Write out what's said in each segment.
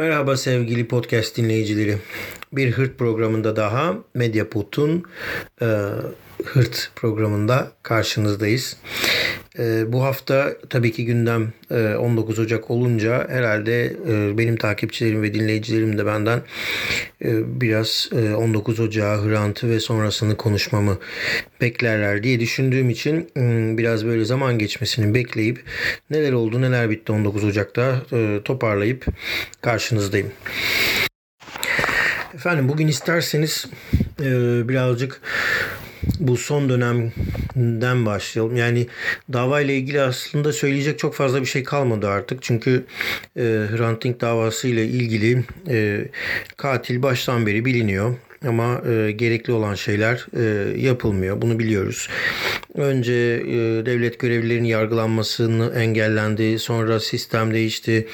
Merhaba sevgili podcast dinleyicileri. Bir Hırt programında daha Medyaput'un e, Hırt programında karşınızdayız. E, bu hafta tabii ki gündem e, 19 Ocak olunca herhalde e, benim takipçilerim ve dinleyicilerim de benden e, biraz e, 19 Ocağı Hrant'ı ve sonrasını konuşmamı beklerler diye düşündüğüm için e, biraz böyle zaman geçmesini bekleyip neler oldu neler bitti 19 Ocak'ta e, toparlayıp karşınızdayım. Efendim bugün isterseniz e, birazcık bu son dönemden başlayalım. Yani davayla ilgili aslında söyleyecek çok fazla bir şey kalmadı artık. Çünkü e, Hrant Dink davası ile ilgili e, katil baştan beri biliniyor ama e, gerekli olan şeyler e, yapılmıyor. Bunu biliyoruz. Önce e, devlet görevlilerinin yargılanmasını engellendi. Sonra sistem değişti.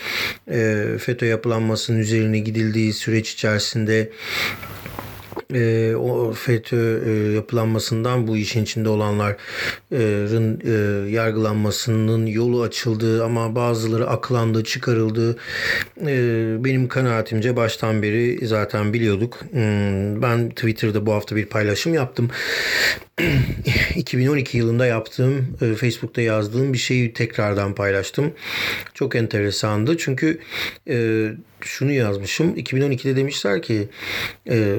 E, FETÖ yapılanmasının üzerine gidildiği süreç içerisinde e, o FETÖ e, yapılanmasından bu işin içinde olanların e, yargılanmasının yolu açıldı ama bazıları aklandı, çıkarıldı. E, benim kanaatimce baştan beri zaten biliyorduk. Hmm, ben Twitter'da bu hafta bir paylaşım yaptım. 2012 yılında yaptığım, e, Facebook'ta yazdığım bir şeyi tekrardan paylaştım. Çok enteresandı çünkü e, şunu yazmışım. 2012'de demişler ki e,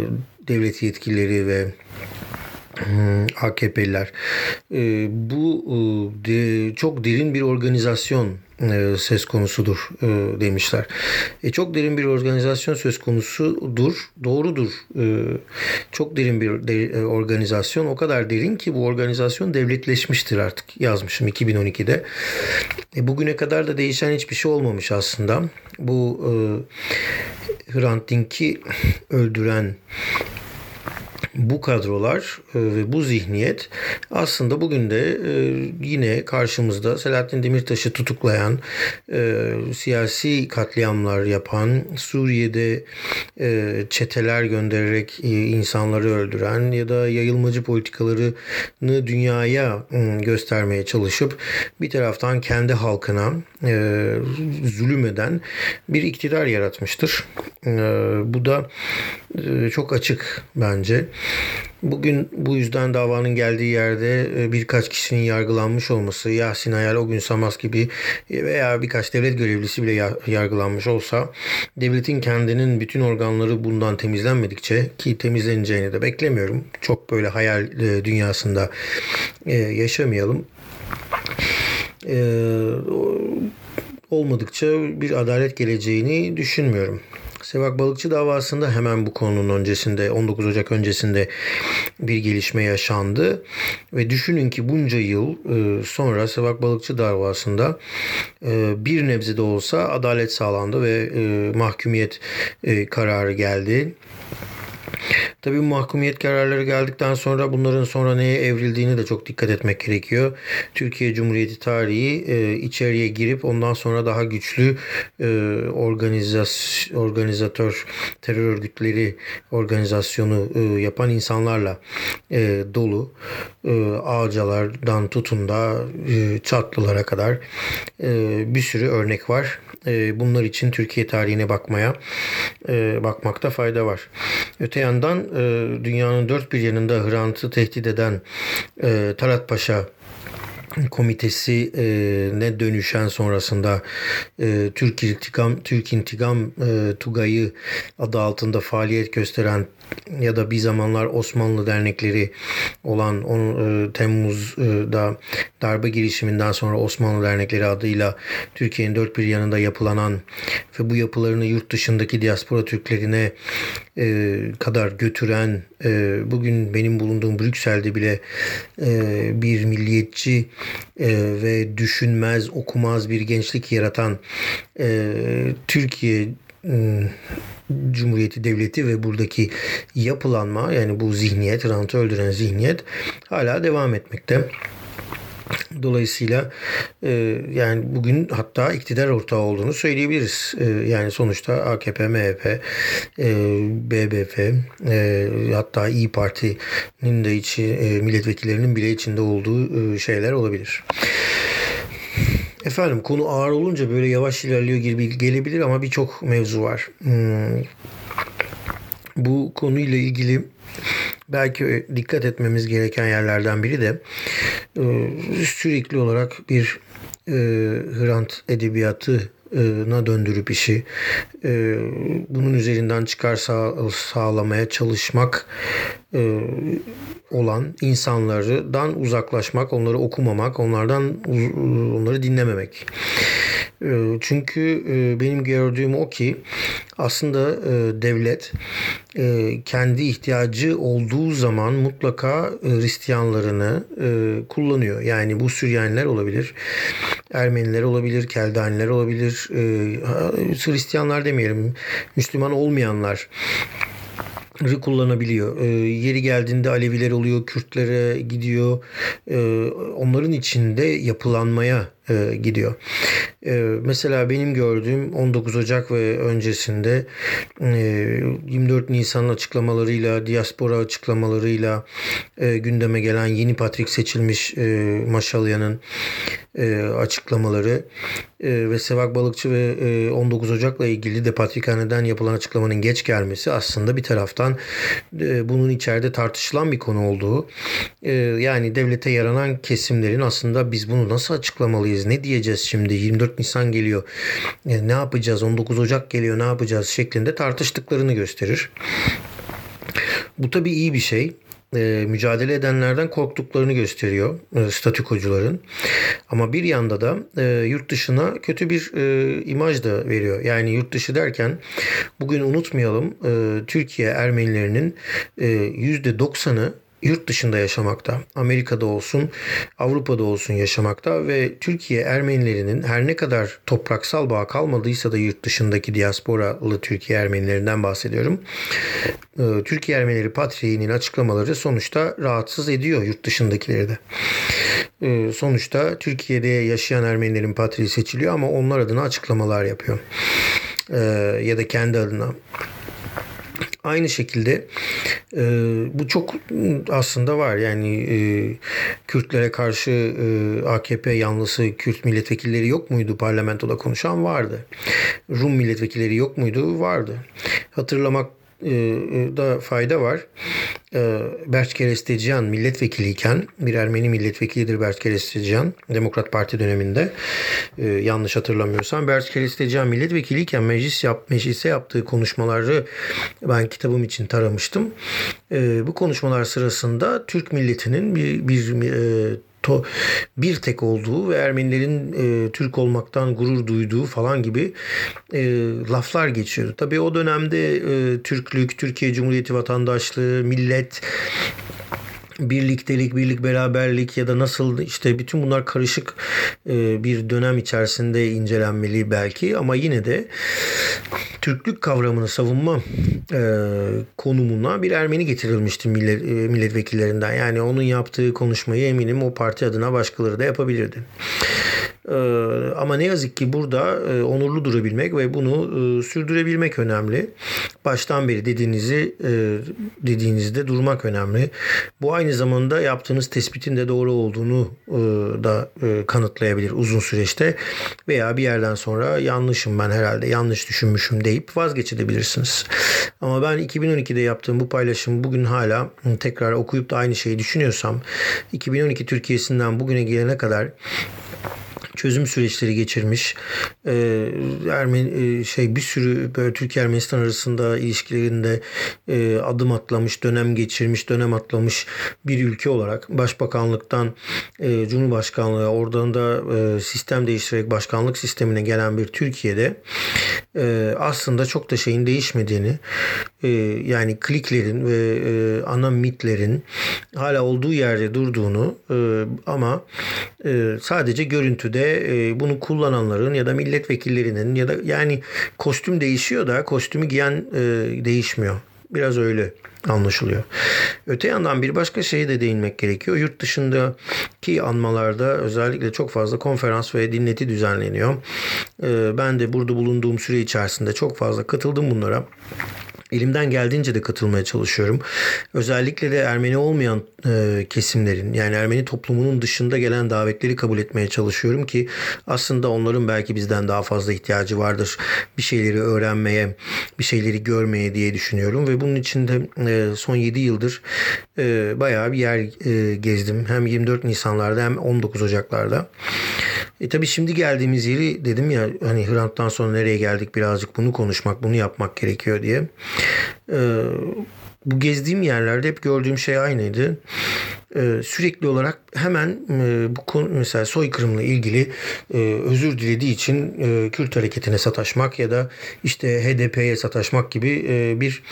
devlet yetkilileri ve hmm, AKP'liler. E, bu e, çok derin bir organizasyon e, söz konusudur e, demişler. E, çok derin bir organizasyon söz konusudur. Doğrudur. Çok derin bir organizasyon. O kadar derin ki bu organizasyon devletleşmiştir artık yazmışım 2012'de. E, bugüne kadar da değişen hiçbir şey olmamış aslında. Bu Hrant Dink'i öldüren bu kadrolar e, ve bu zihniyet aslında bugün de e, yine karşımızda Selahattin Demirtaş'ı tutuklayan, e, siyasi katliamlar yapan, Suriye'de çeteler göndererek insanları öldüren ya da yayılmacı politikalarını dünyaya göstermeye çalışıp bir taraftan kendi halkına zulüm eden bir iktidar yaratmıştır. Bu da çok açık bence. Bugün bu yüzden davanın geldiği yerde e, birkaç kişinin yargılanmış olması, Yasin Hayal, o gün Samas gibi veya birkaç devlet görevlisi bile yargılanmış olsa devletin kendinin bütün organları bundan temizlenmedikçe ki temizleneceğini de beklemiyorum. Çok böyle hayal e, dünyasında e, yaşamayalım. Olmadıkça bir adalet geleceğini düşünmüyorum. Sevak Balıkçı davasında hemen bu konunun öncesinde 19 Ocak öncesinde bir gelişme yaşandı. Ve düşünün ki bunca yıl e, sonra Sevak Balıkçı davasında e, bir nebze de olsa adalet sağlandı ve e, mahkumiyet kararı geldi. Tabii mahkumiyet kararları geldikten sonra bunların sonra neye evrildiğini de çok dikkat etmek gerekiyor. Türkiye Cumhuriyeti tarihi e, içeriye girip ondan sonra daha güçlü e, organizas organizatör terör örgütleri organizasyonu e, yapan insanlarla e, dolu. E, Ağcalardan tutun da e, Çatlılara kadar e, bir sürü örnek var. E, bunlar için Türkiye tarihine bakmaya e, bakmakta fayda var. Öte yandan e, dünyanın dört bir yanında Hrant'ı tehdit eden Talat Paşa komitesi e, ne dönüşen sonrasında e, Türk İntikam Türk İntikam e, Tugay'ı adı altında faaliyet gösteren ya da bir zamanlar Osmanlı dernekleri olan on, e, Temmuz'da darbe girişiminden sonra Osmanlı dernekleri adıyla Türkiye'nin dört bir yanında yapılanan ve bu yapılarını yurt dışındaki diaspora Türklerine e, kadar götüren e, bugün benim bulunduğum Brüksel'de bile e, bir milliyetçi e, ve düşünmez okumaz bir gençlik yaratan e, Türkiye e, Cumhuriyeti Devleti ve buradaki yapılanma yani bu zihniyet, rantı öldüren zihniyet hala devam etmekte. Dolayısıyla e, yani bugün hatta iktidar ortağı olduğunu söyleyebiliriz. E, yani sonuçta AKP, MHP, e, BBP e, hatta İyi Parti'nin de içi e, milletvekillerinin bile içinde olduğu e, şeyler olabilir. Efendim konu ağır olunca böyle yavaş ilerliyor gibi gelebilir ama birçok mevzu var. Hmm. Bu konuyla ilgili belki dikkat etmemiz gereken yerlerden biri de e, sürekli olarak bir e, Hrant edebiyatı na döndürüp işi e, bunun üzerinden çıkar sağ, sağlamaya çalışmak e, olan insanlardan uzaklaşmak, onları okumamak, onlardan onları dinlememek. E, çünkü e, benim gördüğüm o ki aslında e, devlet e, kendi ihtiyacı olduğu zaman mutlaka Hristiyanlarını kullanıyor. Yani bu Süryaniler olabilir, Ermeniler olabilir, Keldaniler olabilir, Hristiyanlar demeyelim, Müslüman olmayanlar kullanabiliyor. E, yeri geldiğinde Aleviler oluyor, Kürtlere gidiyor. E, onların içinde yapılanmaya e, gidiyor. E, mesela benim gördüğüm 19 Ocak ve öncesinde e, 24 Nisan açıklamalarıyla, diaspora açıklamalarıyla e, gündeme gelen yeni patrik seçilmiş e, Maşalyan'ın e, açıklamaları e, ve Sevak Balıkçı ve e, 19 Ocak'la ilgili de Patrikhane'den yapılan açıklamanın geç gelmesi aslında bir taraftan e, bunun içeride tartışılan bir konu olduğu e, yani devlete yaranan kesimlerin aslında biz bunu nasıl açıklamalıyız ne diyeceğiz şimdi 24 Nisan geliyor e, ne yapacağız 19 Ocak geliyor ne yapacağız şeklinde tartıştıklarını gösterir. Bu tabii iyi bir şey e, mücadele edenlerden korktuklarını gösteriyor e, statükocuların. Ama bir yanda da e, yurt dışına kötü bir e, imaj da veriyor. Yani yurt dışı derken bugün unutmayalım e, Türkiye Ermenilerinin e, %90'ı yurt dışında yaşamakta. Amerika'da olsun, Avrupa'da olsun yaşamakta ve Türkiye Ermenilerinin her ne kadar topraksal bağ kalmadıysa da yurt dışındaki diasporalı Türkiye Ermenilerinden bahsediyorum. Ee, Türkiye Ermenileri Patriği'nin açıklamaları sonuçta rahatsız ediyor yurt dışındakileri de. Ee, sonuçta Türkiye'de yaşayan Ermenilerin patriği seçiliyor ama onlar adına açıklamalar yapıyor. Ee, ya da kendi adına. Aynı şekilde e, bu çok aslında var yani e, Kürtlere karşı e, AKP yanlısı Kürt milletvekilleri yok muydu parlamentoda konuşan vardı. Rum milletvekilleri yok muydu vardı. Hatırlamak e, e, da fayda var. E, Berç Keresteciyan milletvekiliyken bir Ermeni milletvekilidir Berç Keresteciyan Demokrat Parti döneminde yanlış hatırlamıyorsam Berç Keresteciyan milletvekiliyken meclis yap, meclise yaptığı konuşmaları ben kitabım için taramıştım. Bu konuşmalar sırasında Türk milletinin bir, bir to, bir tek olduğu ve Ermenilerin e, Türk olmaktan gurur duyduğu falan gibi e, laflar geçiyordu. Tabii o dönemde e, Türklük, Türkiye Cumhuriyeti vatandaşlığı, millet birliktelik, birlik beraberlik ya da nasıl işte bütün bunlar karışık e, bir dönem içerisinde incelenmeli belki ama yine de Türklük kavramını savunma e, konumuna bir Ermeni getirilmişti millet, e, milletvekillerinden. Yani onun yaptığı konuşmayı eminim o parti adına başkaları da yapabilirdi. Ee, ama ne yazık ki burada e, onurlu durabilmek ve bunu e, sürdürebilmek önemli. Baştan beri dediğinizi e, dediğinizde durmak önemli. Bu aynı zamanda yaptığınız tespitin de doğru olduğunu da kanıtlayabilir uzun süreçte veya bir yerden sonra yanlışım ben herhalde yanlış düşünmüşüm deyip vazgeçebilirsiniz. Ama ben 2012'de yaptığım bu paylaşım bugün hala tekrar okuyup da aynı şeyi düşünüyorsam 2012 Türkiye'sinden bugüne gelene kadar çözüm süreçleri geçirmiş. E, Ermeni e, şey bir sürü böyle Türkiye Ermenistan arasında ilişkilerinde e, adım atlamış, dönem geçirmiş, dönem atlamış bir ülke olarak başbakanlıktan e, Cumhurbaşkanlığı oradan da e, sistem değiştirerek başkanlık sistemine gelen bir Türkiye'de e, aslında çok da şeyin değişmediğini e, yani kliklerin ve e, ana mitlerin hala olduğu yerde durduğunu e, ama e, sadece görüntüde e, bunu kullananların ya da milletvekillerinin ya da yani kostüm değişiyor da kostümü giyen e, değişmiyor. Biraz öyle anlaşılıyor. Öte yandan bir başka şeye de değinmek gerekiyor. Yurt dışındaki anmalarda özellikle çok fazla konferans ve dinleti düzenleniyor. E, ben de burada bulunduğum süre içerisinde çok fazla katıldım bunlara. Elimden geldiğince de katılmaya çalışıyorum. Özellikle de Ermeni olmayan e, kesimlerin yani Ermeni toplumunun dışında gelen davetleri kabul etmeye çalışıyorum ki aslında onların belki bizden daha fazla ihtiyacı vardır. Bir şeyleri öğrenmeye, bir şeyleri görmeye diye düşünüyorum ve bunun için de e, son 7 yıldır e, bayağı bir yer e, gezdim. Hem 24 Nisanlarda hem 19 Ocaklarda. E tabii şimdi geldiğimiz yeri dedim ya hani Hrant'tan sonra nereye geldik birazcık bunu konuşmak, bunu yapmak gerekiyor diye. E, bu gezdiğim yerlerde hep gördüğüm şey aynıydı. Ee, sürekli olarak hemen e, bu konu mesela soykırımla ilgili e, özür dilediği için e, Kürt hareketine sataşmak ya da işte HDP'ye sataşmak gibi e, bir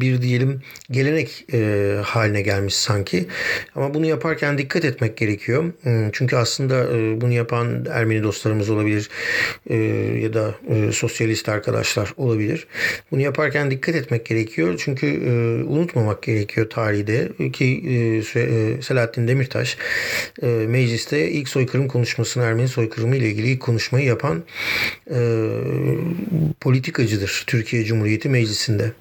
bir diyelim gelenek e, haline gelmiş sanki. Ama bunu yaparken dikkat etmek gerekiyor. Hmm, çünkü aslında e, bunu yapan Ermeni dostlarımız olabilir ya da sosyalist arkadaşlar olabilir. Bunu yaparken dikkat etmek gerekiyor. Çünkü unutmamak gerekiyor tarihte ki Selahattin Demirtaş mecliste ilk soykırım konuşmasını Ermeni soykırımı ile ilgili ilk konuşmayı yapan politikacıdır Türkiye Cumhuriyeti Meclisi'nde.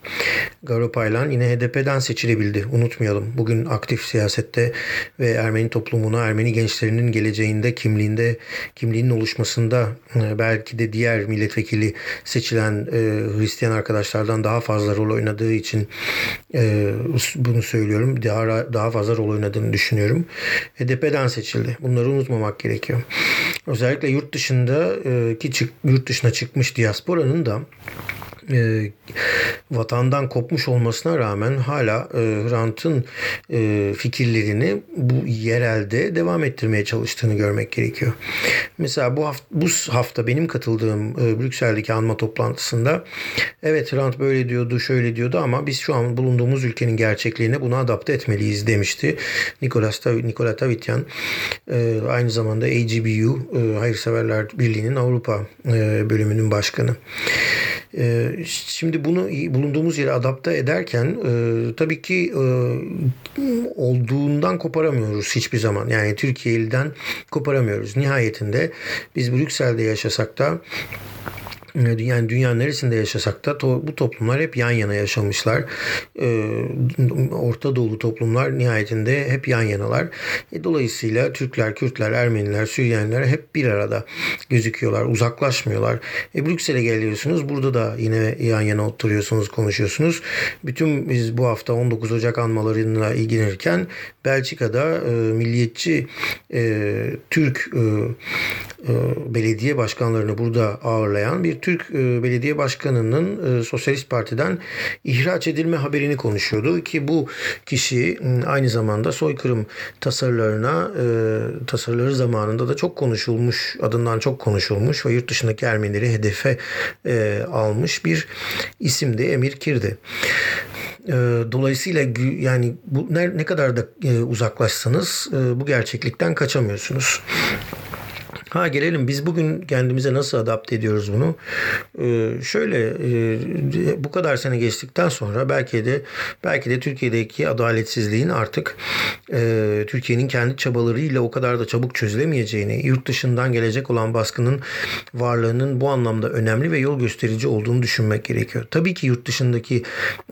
Garo Paylan yine HDP'den seçilebildi. Unutmayalım. Bugün aktif siyasette ve Ermeni toplumuna, Ermeni gençlerinin geleceğinde, kimliğinde, kimliğinin oluşmasında e, belki de diğer milletvekili seçilen e, Hristiyan arkadaşlardan daha fazla rol oynadığı için e, bunu söylüyorum. Daha, daha fazla rol oynadığını düşünüyorum. HDP'den seçildi. Bunları unutmamak gerekiyor. Özellikle yurt dışında e, ki çık, yurt dışına çıkmış diasporanın da e, vatandan kopmuş olmasına rağmen hala e, Hrant'ın e, fikirlerini bu yerelde devam ettirmeye çalıştığını görmek gerekiyor. Mesela bu hafta, bu hafta benim katıldığım e, Brüksel'deki anma toplantısında evet Hrant böyle diyordu, şöyle diyordu ama biz şu an bulunduğumuz ülkenin gerçekliğine bunu adapte etmeliyiz demişti. Nikolas Tav Nikola Tavityan e, aynı zamanda AGBU e, Hayırseverler Birliği'nin Avrupa e, bölümünün başkanı. E, şimdi bunu bulunduğumuz yere adapte ederken e, tabii ki e, olduğundan koparamıyoruz hiçbir zaman. Yani Türkiye'den koparamıyoruz. Nihayetinde biz Brüksel'de yaşasak da yani dünya neresinde yaşasak da to, bu toplumlar hep yan yana yaşamışlar. Ee, Orta Doğulu toplumlar nihayetinde hep yan yanalar. E, dolayısıyla Türkler, Kürtler, Ermeniler, Süryaniler hep bir arada gözüküyorlar, uzaklaşmıyorlar. E, Brüksel'e geliyorsunuz, burada da yine yan yana oturuyorsunuz, konuşuyorsunuz. Bütün biz bu hafta 19 Ocak anmalarıyla ilgilenirken Belçika'da e, milliyetçi e, Türk e, e, belediye başkanlarını burada ağırlayan bir Türk e, belediye başkanının e, Sosyalist Parti'den ihraç edilme haberini konuşuyordu ki bu kişi aynı zamanda soykırım tasarılarına tasarıları zamanında da çok konuşulmuş adından çok konuşulmuş ve yurt dışındaki Ermenileri hedefe almış bir isimdi Emir Kirdi. Dolayısıyla yani bu ne kadar da uzaklaşsanız bu gerçeklikten kaçamıyorsunuz. Ha gelelim biz bugün kendimize nasıl adapte ediyoruz bunu? Ee, şöyle e, bu kadar sene geçtikten sonra belki de belki de Türkiye'deki adaletsizliğin artık e, Türkiye'nin kendi çabalarıyla o kadar da çabuk çözülemeyeceğini, yurt dışından gelecek olan baskının varlığının bu anlamda önemli ve yol gösterici olduğunu düşünmek gerekiyor. Tabii ki yurt dışındaki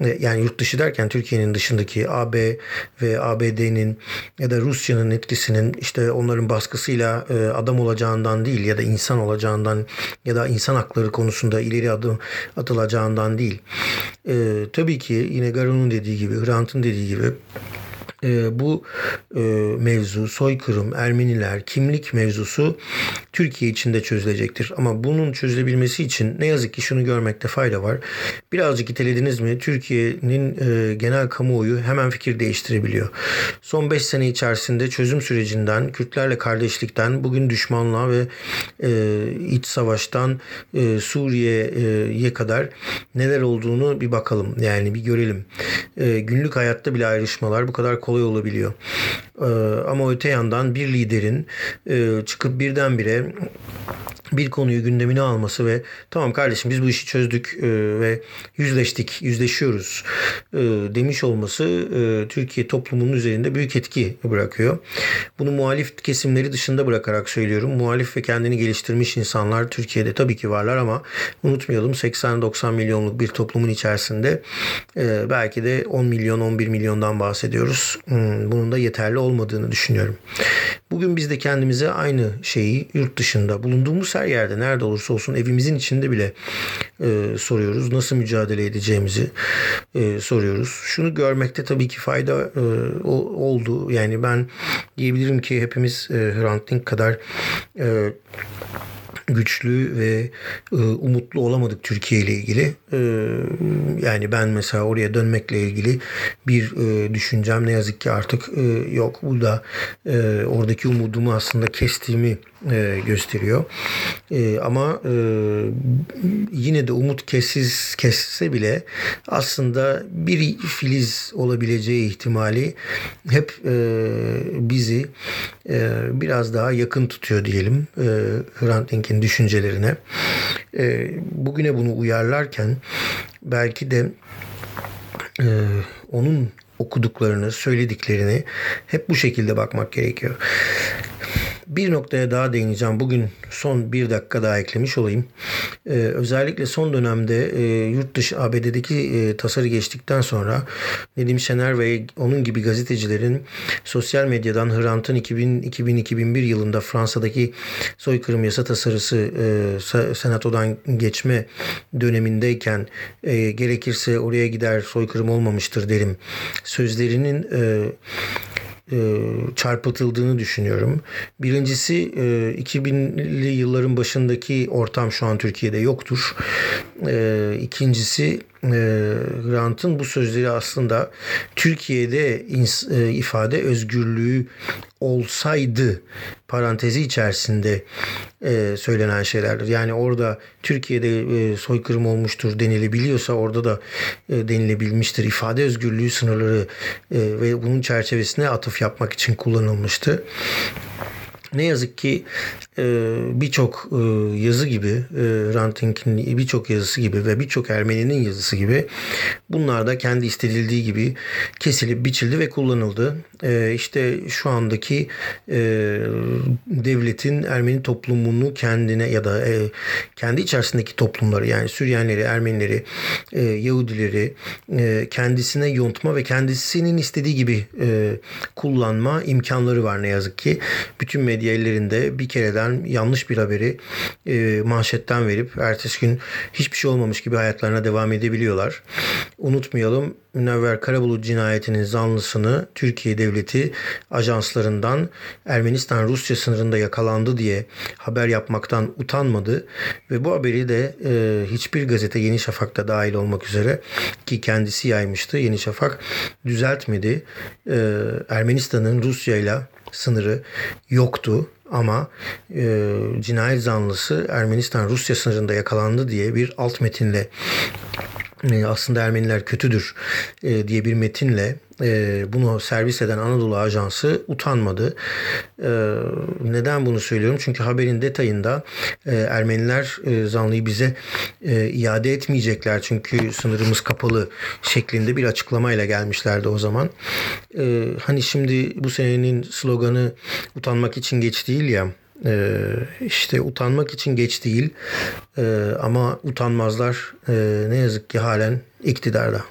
e, yani yurt dışı derken Türkiye'nin dışındaki AB ve ABD'nin ya da Rusya'nın etkisinin işte onların baskısıyla e, adam olacağını olacağından değil ya da insan olacağından ya da insan hakları konusunda ileri adım atılacağından değil. Ee, tabii ki yine Garon'un dediği gibi, Hrant'ın dediği gibi e, bu e, mevzu, soykırım, Ermeniler, kimlik mevzusu Türkiye içinde çözülecektir. Ama bunun çözülebilmesi için ne yazık ki şunu görmekte fayda var. Birazcık itelediniz mi Türkiye'nin e, genel kamuoyu hemen fikir değiştirebiliyor. Son 5 sene içerisinde çözüm sürecinden, Kürtlerle kardeşlikten, bugün düşmanlığa ve e, iç savaştan e, Suriye'ye kadar neler olduğunu bir bakalım. Yani bir görelim. E, günlük hayatta bile ayrışmalar bu kadar kolay olabiliyor. Ee, ama öte yandan bir liderin e, çıkıp birdenbire bir konuyu gündemine alması ve tamam kardeşim biz bu işi çözdük e, ve yüzleştik, yüzleşiyoruz e, demiş olması Türkiye toplumunun üzerinde büyük etki bırakıyor. Bunu muhalif kesimleri dışında bırakarak söylüyorum. Muhalif ve kendini geliştirmiş insanlar Türkiye'de tabii ki varlar ama unutmayalım 80-90 milyonluk bir toplumun içerisinde belki de 10 milyon 11 milyondan bahsediyoruz. Hmm, bunun da yeterli olmadığını düşünüyorum. Bugün biz de kendimize aynı şeyi yurt dışında bulunduğumuz her yerde nerede olursa olsun evimizin içinde bile e, soruyoruz. Nasıl mücadele edeceğimizi e, soruyoruz. Şunu görmekte tabii ki fayda e, oldu. Yani ben diyebilirim ki hepimiz e, Hrant Dink kadar e, güçlü ve e, umutlu olamadık Türkiye ile ilgili. E, yani ben mesela oraya dönmekle ilgili bir e, düşüncem ne yazık ki artık e, yok. Bu da e, oradaki umudumu aslında kestiğimi e, gösteriyor. E, ama e, yine de umut kessiz kesse bile aslında bir filiz olabileceği ihtimali hep e, bizi e, biraz daha yakın tutuyor diyelim e, Hrant Dink'in düşüncelerine. E, bugüne bunu uyarlarken belki de e, onun okuduklarını, söylediklerini hep bu şekilde bakmak gerekiyor. Bir noktaya daha değineceğim. Bugün son bir dakika daha eklemiş olayım. Ee, özellikle son dönemde e, yurt dışı ABD'deki e, tasarı geçtikten sonra Nedim Şener ve onun gibi gazetecilerin sosyal medyadan Hrant'ın 2000-2001 yılında Fransa'daki soykırım yasa tasarısı e, senatodan geçme dönemindeyken e, gerekirse oraya gider soykırım olmamıştır derim sözlerinin e, e, çarpıtıldığını düşünüyorum. Birincisi e, 2000'li yılların başındaki ortam şu an Türkiye'de yoktur. E, ikincisi e, Grant'ın bu sözleri aslında Türkiye'de e, ifade özgürlüğü olsaydı parantezi içerisinde e, söylenen şeylerdir. Yani orada Türkiye'de soykırım olmuştur denilebiliyorsa orada da denilebilmiştir. İfade özgürlüğü sınırları ve bunun çerçevesine atıf yapmak için kullanılmıştı. Ne yazık ki e, birçok e, yazı gibi, e, Ranting'in birçok yazısı gibi ve birçok Ermeni'nin yazısı gibi bunlar da kendi istedildiği gibi kesilip biçildi ve kullanıldı. İşte şu andaki devletin Ermeni toplumunu kendine ya da kendi içerisindeki toplumları yani Süryanileri, Ermenileri, Yahudileri kendisine yontma ve kendisinin istediği gibi kullanma imkanları var ne yazık ki. Bütün medya medya ellerinde bir kereden yanlış bir haberi e, manşetten verip ertesi gün hiçbir şey olmamış gibi hayatlarına devam edebiliyorlar. Unutmayalım Münevver Karabulut cinayetinin zanlısını Türkiye Devleti ajanslarından Ermenistan-Rusya sınırında yakalandı diye haber yapmaktan utanmadı ve bu haberi de e, hiçbir gazete Yeni Şafak'ta dahil olmak üzere ki kendisi yaymıştı Yeni Şafak düzeltmedi. E, Ermenistan'ın Rusya ile sınırı yoktu ama e, cinayet zanlısı Ermenistan-Rusya sınırında yakalandı diye bir alt metinle aslında Ermeniler kötüdür e, diye bir metinle e, bunu servis eden Anadolu Ajansı utanmadı. neden bunu söylüyorum? Çünkü haberin detayında Ermeniler zanlıyı bize iade etmeyecekler çünkü sınırımız kapalı şeklinde bir açıklamayla gelmişlerdi o zaman. hani şimdi bu senenin sloganı utanmak için geç değil ya ee, işte utanmak için geç değil ee, ama utanmazlar ee, ne yazık ki halen iktidarda.